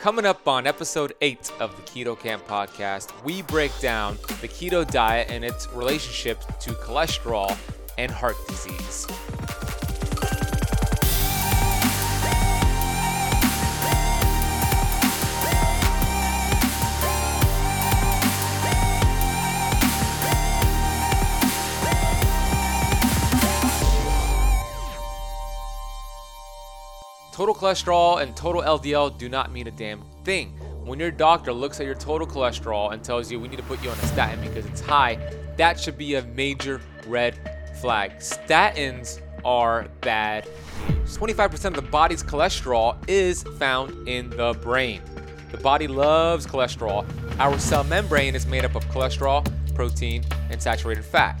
Coming up on episode 8 of the Keto Kamp podcast, we break down the keto diet and its relationship to cholesterol and heart disease. Total cholesterol and total LDL do not mean a damn thing. When your doctor looks at your total cholesterol and tells you we need to put you on a statin because it's high, that should be a major red flag. Statins are bad news. 25% of the body's cholesterol is found in the brain. The body loves cholesterol. Our cell membrane is made up of cholesterol, protein, and saturated fat.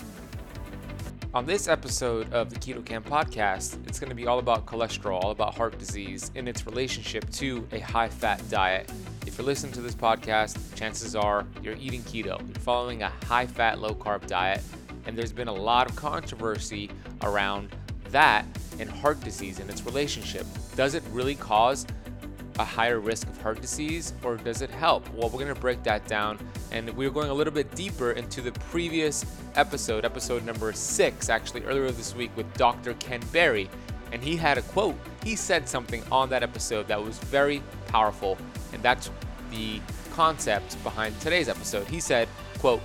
On this episode of the Keto Kamp podcast, it's going to be all about cholesterol, all about heart disease, and its relationship to a high fat diet. If you're listening to this podcast, chances are you're eating keto, you're following a high fat, low carb diet, and there's been a lot of controversy around that and heart disease and its relationship. Does it really cause a higher risk of heart disease or does it help? Well, we're going to break that down and we're going a little bit deeper into the previous episode, episode number six, actually earlier this week with Dr. Ken Berry. And he had a quote. He said something on that episode that was very powerful, and that's the concept behind today's episode. He said, quote,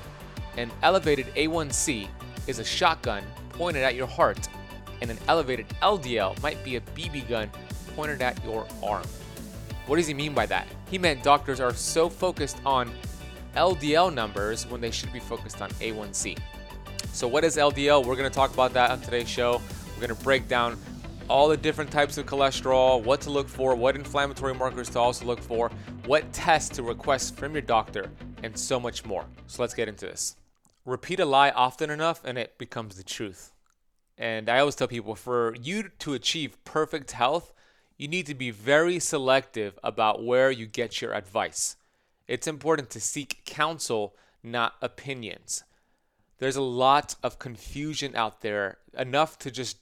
an elevated A1C is a shotgun pointed at your heart, and an elevated LDL might be a BB gun pointed at your arm. What does he mean by that? He meant doctors are so focused on LDL numbers when they should be focused on A1C. So, what is LDL? We're going to talk about that on today's show. We're going to break down all the different types of cholesterol, what to look for, what inflammatory markers to also look for, what tests to request from your doctor, and so much more. So, let's get into this. Repeat a lie often enough, and it becomes the truth. And I always tell people for you to achieve perfect health, you need to be very selective about where you get your advice. It's important to seek counsel, not opinions. There's a lot of confusion out there, enough to just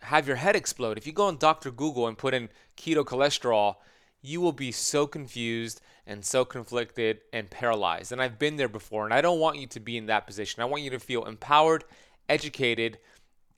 have your head explode. If you go on Dr. Google and put in keto cholesterol, you will be so confused and so conflicted and paralyzed. And I've been there before, and I don't want you to be in that position. I want you to feel empowered, educated,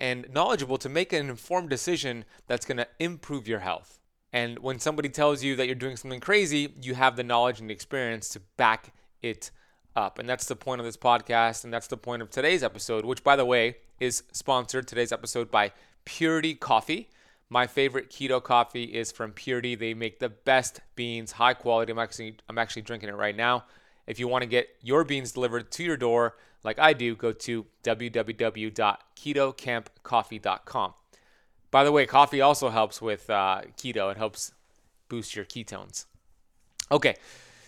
and knowledgeable to make an informed decision that's going to improve your health. And when somebody tells you that you're doing something crazy, you have the knowledge and the experience to back it up. And that's the point of this podcast. And that's the point of today's episode, which, by the way, is sponsored today's episode by Purity Coffee. My favorite keto coffee is from Purity. They make the best beans, high quality. I'm actually I'm actually drinking it right now. If you want to get your beans delivered to your door like I do, go to www.ketokampcoffee.com. By the way, coffee also helps with uh, keto. It helps boost your ketones. Okay,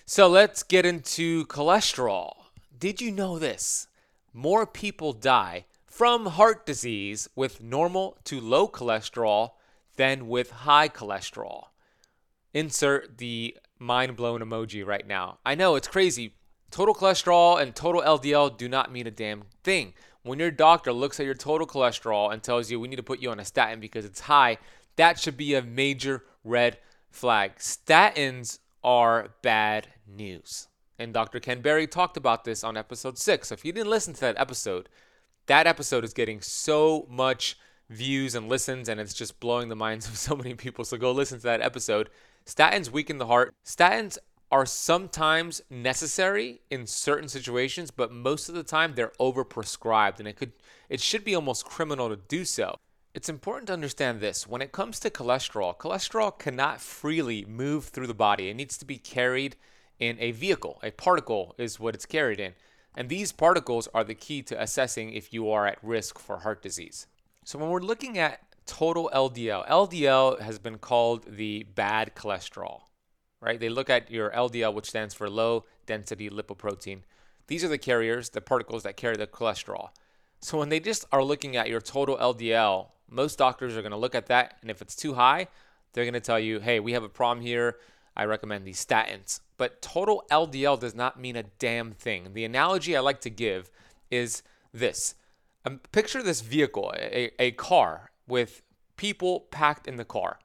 so let's get into cholesterol. Did you know this? More people die from heart disease with normal to low cholesterol than with high cholesterol. Insert the mind blown emoji right now. I know it's crazy. Total cholesterol and total LDL do not mean a damn thing. When your doctor looks at your total cholesterol and tells you we need to put you on a statin because it's high, that should be a major red flag. Statins are bad news. And Dr. Ken Berry talked about this on episode six. So if you didn't listen to that episode, that episode is getting so much views and listens, and it's just blowing the minds of so many people. So go listen to that episode. Statins weaken the heart. Statins are sometimes necessary in certain situations, but most of the time they're overprescribed and it could it should be almost criminal to do so. It's important to understand this. When it comes to cholesterol, cholesterol cannot freely move through the body. It needs to be carried in a vehicle. A particle is what it's carried in. And these particles are the key to assessing if you are at risk for heart disease. So when we're looking at total LDL, LDL has been called the bad cholesterol, right? They look at your LDL, which stands for low density lipoprotein. These are the carriers, the particles that carry the cholesterol. So when they just are looking at your total LDL, most doctors are going to look at that, and if it's too high, they're going to tell you, hey, we have a problem here. I recommend these statins. But total LDL does not mean a damn thing. The analogy I like to give is this um, picture this vehicle, a, a car with people packed in the car.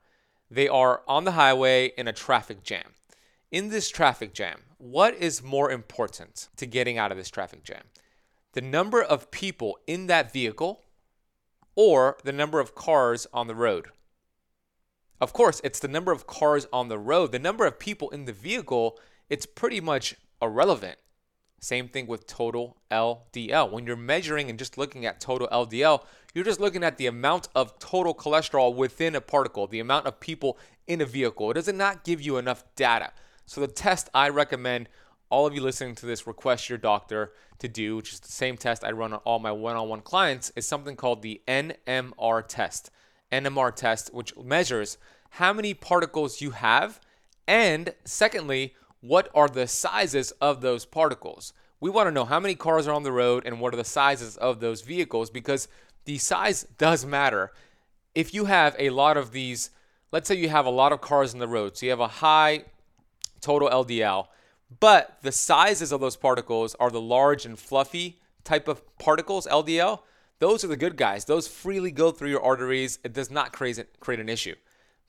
They are on the highway in a traffic jam. In this traffic jam, what is more important to getting out of this traffic jam? The number of people in that vehicle or the number of cars on the road? Of course, it's the number of cars on the road. The number of people in the vehicle, it's pretty much irrelevant. Same thing with total LDL. When you're measuring and just looking at total LDL, you're just looking at the amount of total cholesterol within a particle, the amount of people in a vehicle. It does not give you enough data. So, the test I recommend all of you listening to this request your doctor to do, which is the same test I run on all my one on one clients, is something called the NMR test. NMR test, which measures how many particles you have, and secondly, what are the sizes of those particles. We want to know how many cars are on the road and what are the sizes of those vehicles because the size does matter. If you have a lot of these, let's say you have a lot of cars on the road, so you have a high total LDL, but the sizes of those particles are the large and fluffy type of particles, LDL, those are the good guys. Those freely go through your arteries. It does not create an issue.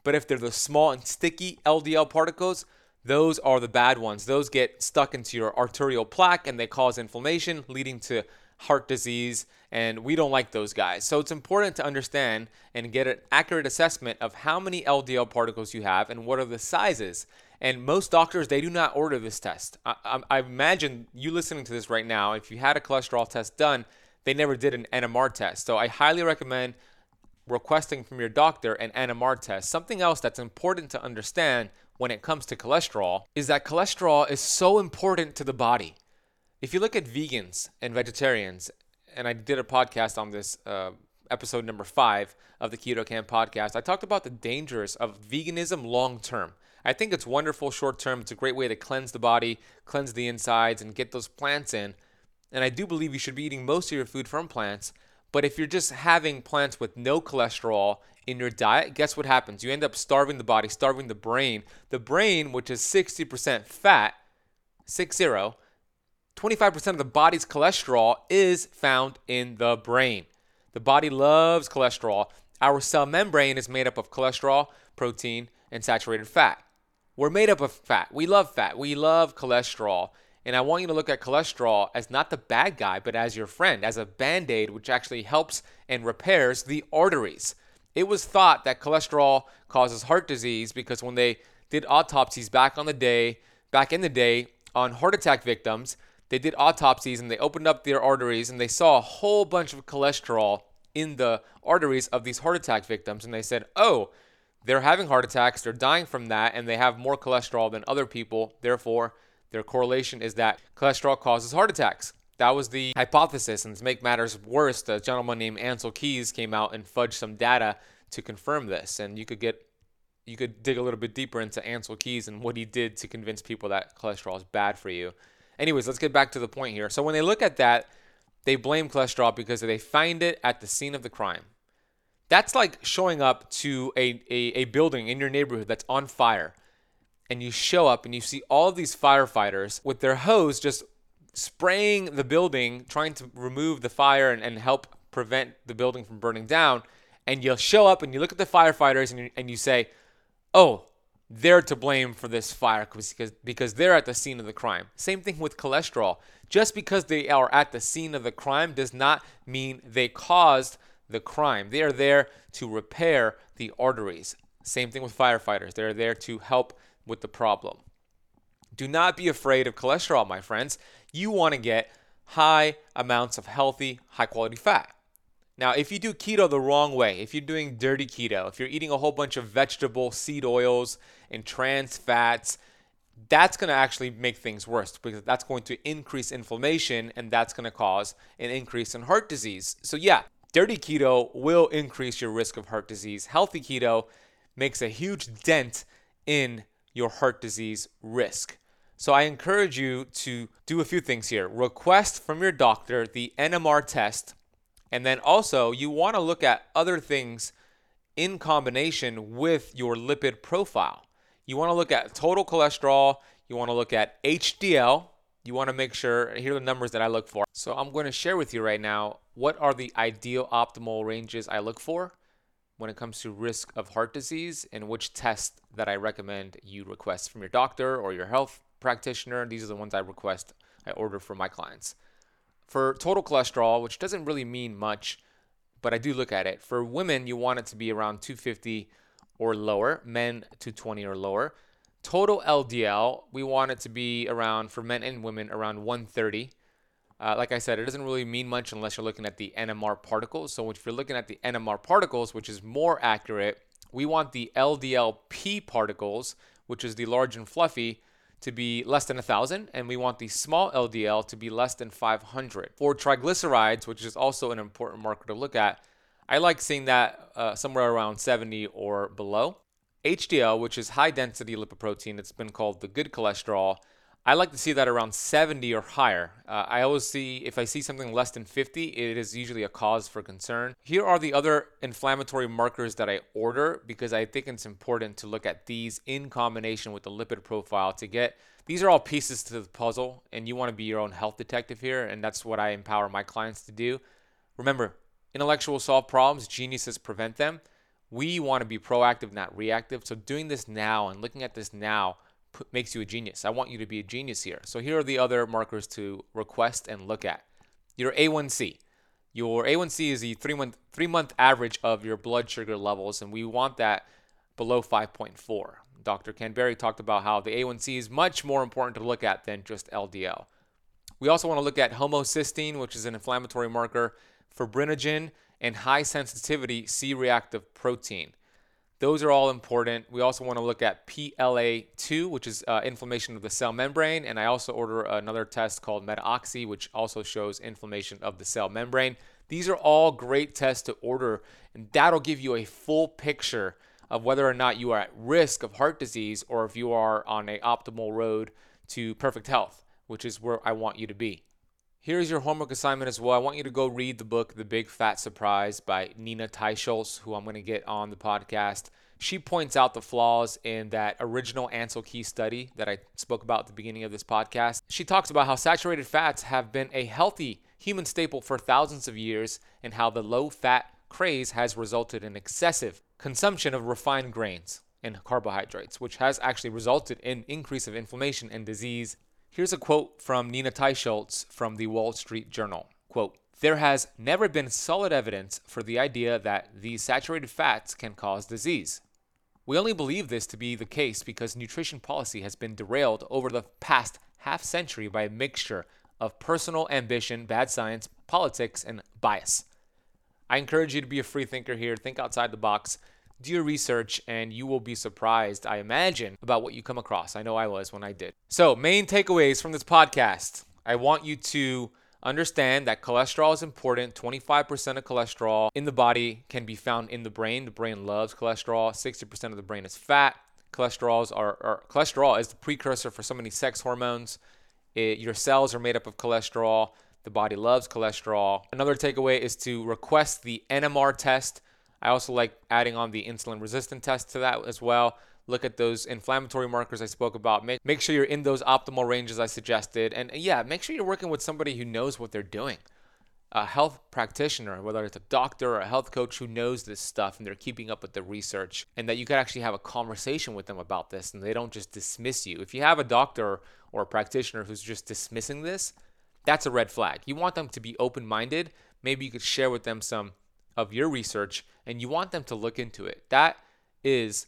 But if they're the small and sticky LDL particles, those are the bad ones. Those get stuck into your arterial plaque and they cause inflammation, leading to heart disease. And we don't like those guys. So it's important to understand and get an accurate assessment of how many LDL particles you have and what are the sizes. And most doctors, they do not order this test. I, I, I imagine you listening to this right now, if you had a cholesterol test done, they never did an NMR test. So I highly recommend requesting from your doctor an NMR test. Something else that's important to understand when it comes to cholesterol is that cholesterol is so important to the body. If you look at vegans and vegetarians, and I did a podcast on this, uh, episode number five of the Keto Kamp podcast, I talked about the dangers of veganism long term. I think it's wonderful short term. It's a great way to cleanse the body, cleanse the insides, and get those plants in. And I do believe you should be eating most of your food from plants. But if you're just having plants with no cholesterol in your diet, guess what happens? You end up starving the body, starving the brain. The brain, which is 60% fat, 60, 25% of the body's cholesterol is found in the brain. The body loves cholesterol. Our cell membrane is made up of cholesterol, protein, and saturated fat. We're made up of fat. We love fat. We love cholesterol. And I want you to look at cholesterol as not the bad guy, but as your friend, as a band aid, which actually helps and repairs the arteries. It was thought that cholesterol causes heart disease because when they did autopsies back on the day, back in the day on heart attack victims, they did autopsies and they opened up their arteries and they saw a whole bunch of cholesterol in the arteries of these heart attack victims. And they said, oh, they're having heart attacks, they're dying from that, and they have more cholesterol than other people. Therefore, their correlation is that cholesterol causes heart attacks. That was the hypothesis. And to make matters worse, a gentleman named Ancel Keys came out and fudged some data to confirm this. And you could get you could dig a little bit deeper into Ancel Keys and what he did to convince people that cholesterol is bad for you. Anyways, let's get back to the point here. So when they look at that, they blame cholesterol because they find it at the scene of the crime. That's like showing up to a, a, a building in your neighborhood that's on fire and you show up and you see all these firefighters with their hose just spraying the building, trying to remove the fire and, and help prevent the building from burning down. And you'll show up and you look at the firefighters and you, and you say, oh, they're to blame for this fire because, because they're at the scene of the crime. Same thing with cholesterol. Just because they are at the scene of the crime does not mean they caused the crime. They are there to repair the arteries. Same thing with firefighters. They're there to help with the problem. Do not be afraid of cholesterol, my friends. You want to get high amounts of healthy, high quality fat. Now, if you do keto the wrong way, if you're doing dirty keto, if you're eating a whole bunch of vegetable seed oils and trans fats, that's going to actually make things worse because that's going to increase inflammation and that's going to cause an increase in heart disease. So, yeah, dirty keto will increase your risk of heart disease. Healthy keto makes a huge dent in your heart disease risk. So, I encourage you to do a few things here. Request from your doctor the NMR test, and then also you want to look at other things in combination with your lipid profile. You want to look at total cholesterol, you want to look at HDL, you want to make sure, here are the numbers that I look for. So I'm going to share with you right now what are the ideal optimal ranges I look for when it comes to risk of heart disease and which test that I recommend you request from your doctor or your health practitioner. These are the ones I request, I order for my clients. For total cholesterol, which doesn't really mean much, but I do look at it. For women, you want it to be around 250 or lower, men 220 or lower. Total LDL, we want it to be around, for men and women, around 130. Uh, like I said, it doesn't really mean much unless you're looking at the NMR particles. So if you're looking at the NMR particles, which is more accurate, we want the LDLP particles, which is the large and fluffy, to be less than 1,000, and we want the small LDL to be less than 500. For triglycerides, which is also an important marker to look at, I like seeing that uh, somewhere around 70 or below. HDL, which is high density lipoprotein, it's been called the good cholesterol. I like to see that around 70 or higher. Uh, I always see if I see something less than 50, it is usually a cause for concern. Here are the other inflammatory markers that I order because I think it's important to look at these in combination with the lipid profile to get these are all pieces to the puzzle, and you want to be your own health detective here, and that's what I empower my clients to do. Remember, intellectuals solve problems, geniuses prevent them. We want to be proactive, not reactive. So doing this now and looking at this now makes you a genius. I want you to be a genius here. So here are the other markers to request and look at. Your A1C. Your A1C is the three month three month average of your blood sugar levels, and we want that below 5.4. Dr. Ken Berry talked about how the A1C is much more important to look at than just LDL. We also want to look at homocysteine, which is an inflammatory marker, fibrinogen, and high sensitivity C reactive protein. Those are all important. We also want to look at PLA2, which is uh, inflammation of the cell membrane. And I also order another test called MetaOxy, which also shows inflammation of the cell membrane. These are all great tests to order, and that'll give you a full picture of whether or not you are at risk of heart disease or if you are on a optimal road to perfect health, which is where I want you to be. Here's your homework assignment as well. I want you to go read the book, The Big Fat Surprise by Nina Teicholz, who I'm going to get on the podcast. She points out the flaws in that original Ancel Keys study that I spoke about at the beginning of this podcast. She talks about how saturated fats have been a healthy human staple for thousands of years and how the low fat craze has resulted in excessive consumption of refined grains and carbohydrates, which has actually resulted in increase of inflammation and disease Here's a quote from Nina Teicholz from the Wall Street Journal. Quote, there has never been solid evidence for the idea that these saturated fats can cause disease. We only believe this to be the case because nutrition policy has been derailed over the past half century by a mixture of personal ambition, bad science, politics, and bias. I encourage you to be a free thinker here, think outside the box, do your research and you will be surprised, I imagine, about what you come across. I know I was when I did. So, main takeaways from this podcast I want you to understand that cholesterol is important. 25% of cholesterol in the body can be found in the brain. The brain loves cholesterol, 60% of the brain is fat. Cholesterols are, are cholesterol is the precursor for so many sex hormones. It, your cells are made up of cholesterol. The body loves cholesterol. Another takeaway is to request the NMR test I also like adding on the insulin resistant test to that as well. Look at those inflammatory markers I spoke about. Make, make sure you're in those optimal ranges I suggested. And yeah, make sure you're working with somebody who knows what they're doing. A health practitioner, whether it's a doctor or a health coach who knows this stuff and they're keeping up with the research, and that you could actually have a conversation with them about this and they don't just dismiss you. If you have a doctor or a practitioner who's just dismissing this, that's a red flag. You want them to be open minded. Maybe you could share with them some of your research and you want them to look into it. That is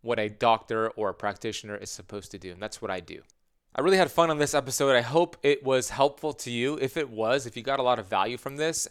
what a doctor or a practitioner is supposed to do. And that's what I do. I really had fun on this episode. I hope it was helpful to you. If it was, if you got a lot of value from this,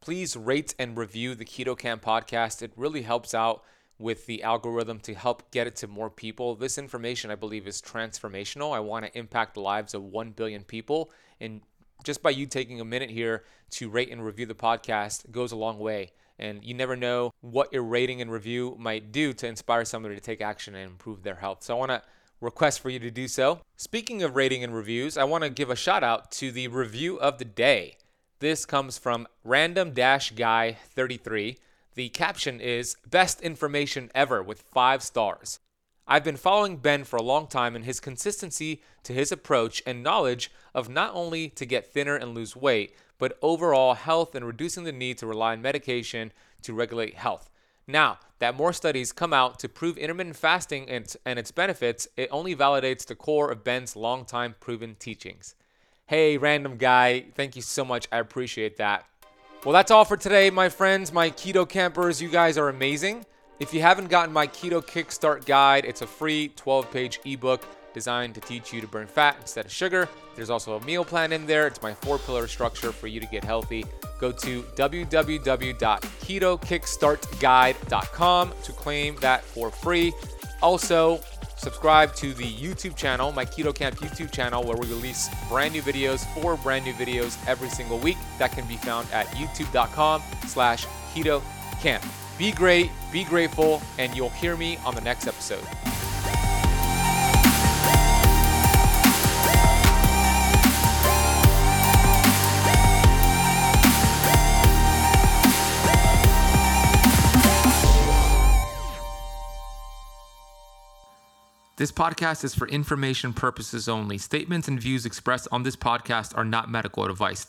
please rate and review the Keto Kamp podcast. It really helps out with the algorithm to help get it to more people. This information, I believe, is transformational. I want to impact the lives of 1 billion people. And just by you taking a minute here to rate and review the podcast goes a long way. And you never know what your rating and review might do to inspire somebody to take action and improve their health. So I want to request for you to do so. Speaking of rating and reviews, I want to give a shout out to the review of the day. This comes from random guy 33. The caption is Best information ever with five stars. I've been following Ben for a long time and his consistency to his approach and knowledge of not only to get thinner and lose weight, but overall health and reducing the need to rely on medication to regulate health. Now, that more studies come out to prove intermittent fasting and, and its benefits, it only validates the core of Ben's long-time proven teachings. Hey, random guy, thank you so much. I appreciate that. Well, that's all for today, my friends, my keto campers. You guys are amazing. If you haven't gotten my Keto Kickstart guide, it's a free 12 page ebook designed to teach you to burn fat instead of sugar. There's also a meal plan in there. It's my four pillar structure for you to get healthy. Go to www.ketokickstartguide.com to claim that for free. Also, subscribe to the YouTube channel, my Keto Kamp YouTube channel, where we release brand new videos, four brand new videos every single week. That can be found at youtube.com slash keto kamp. Be great, be grateful, and you'll hear me on the next episode. This podcast is for information purposes only. Statements and views expressed on this podcast are not medical advice.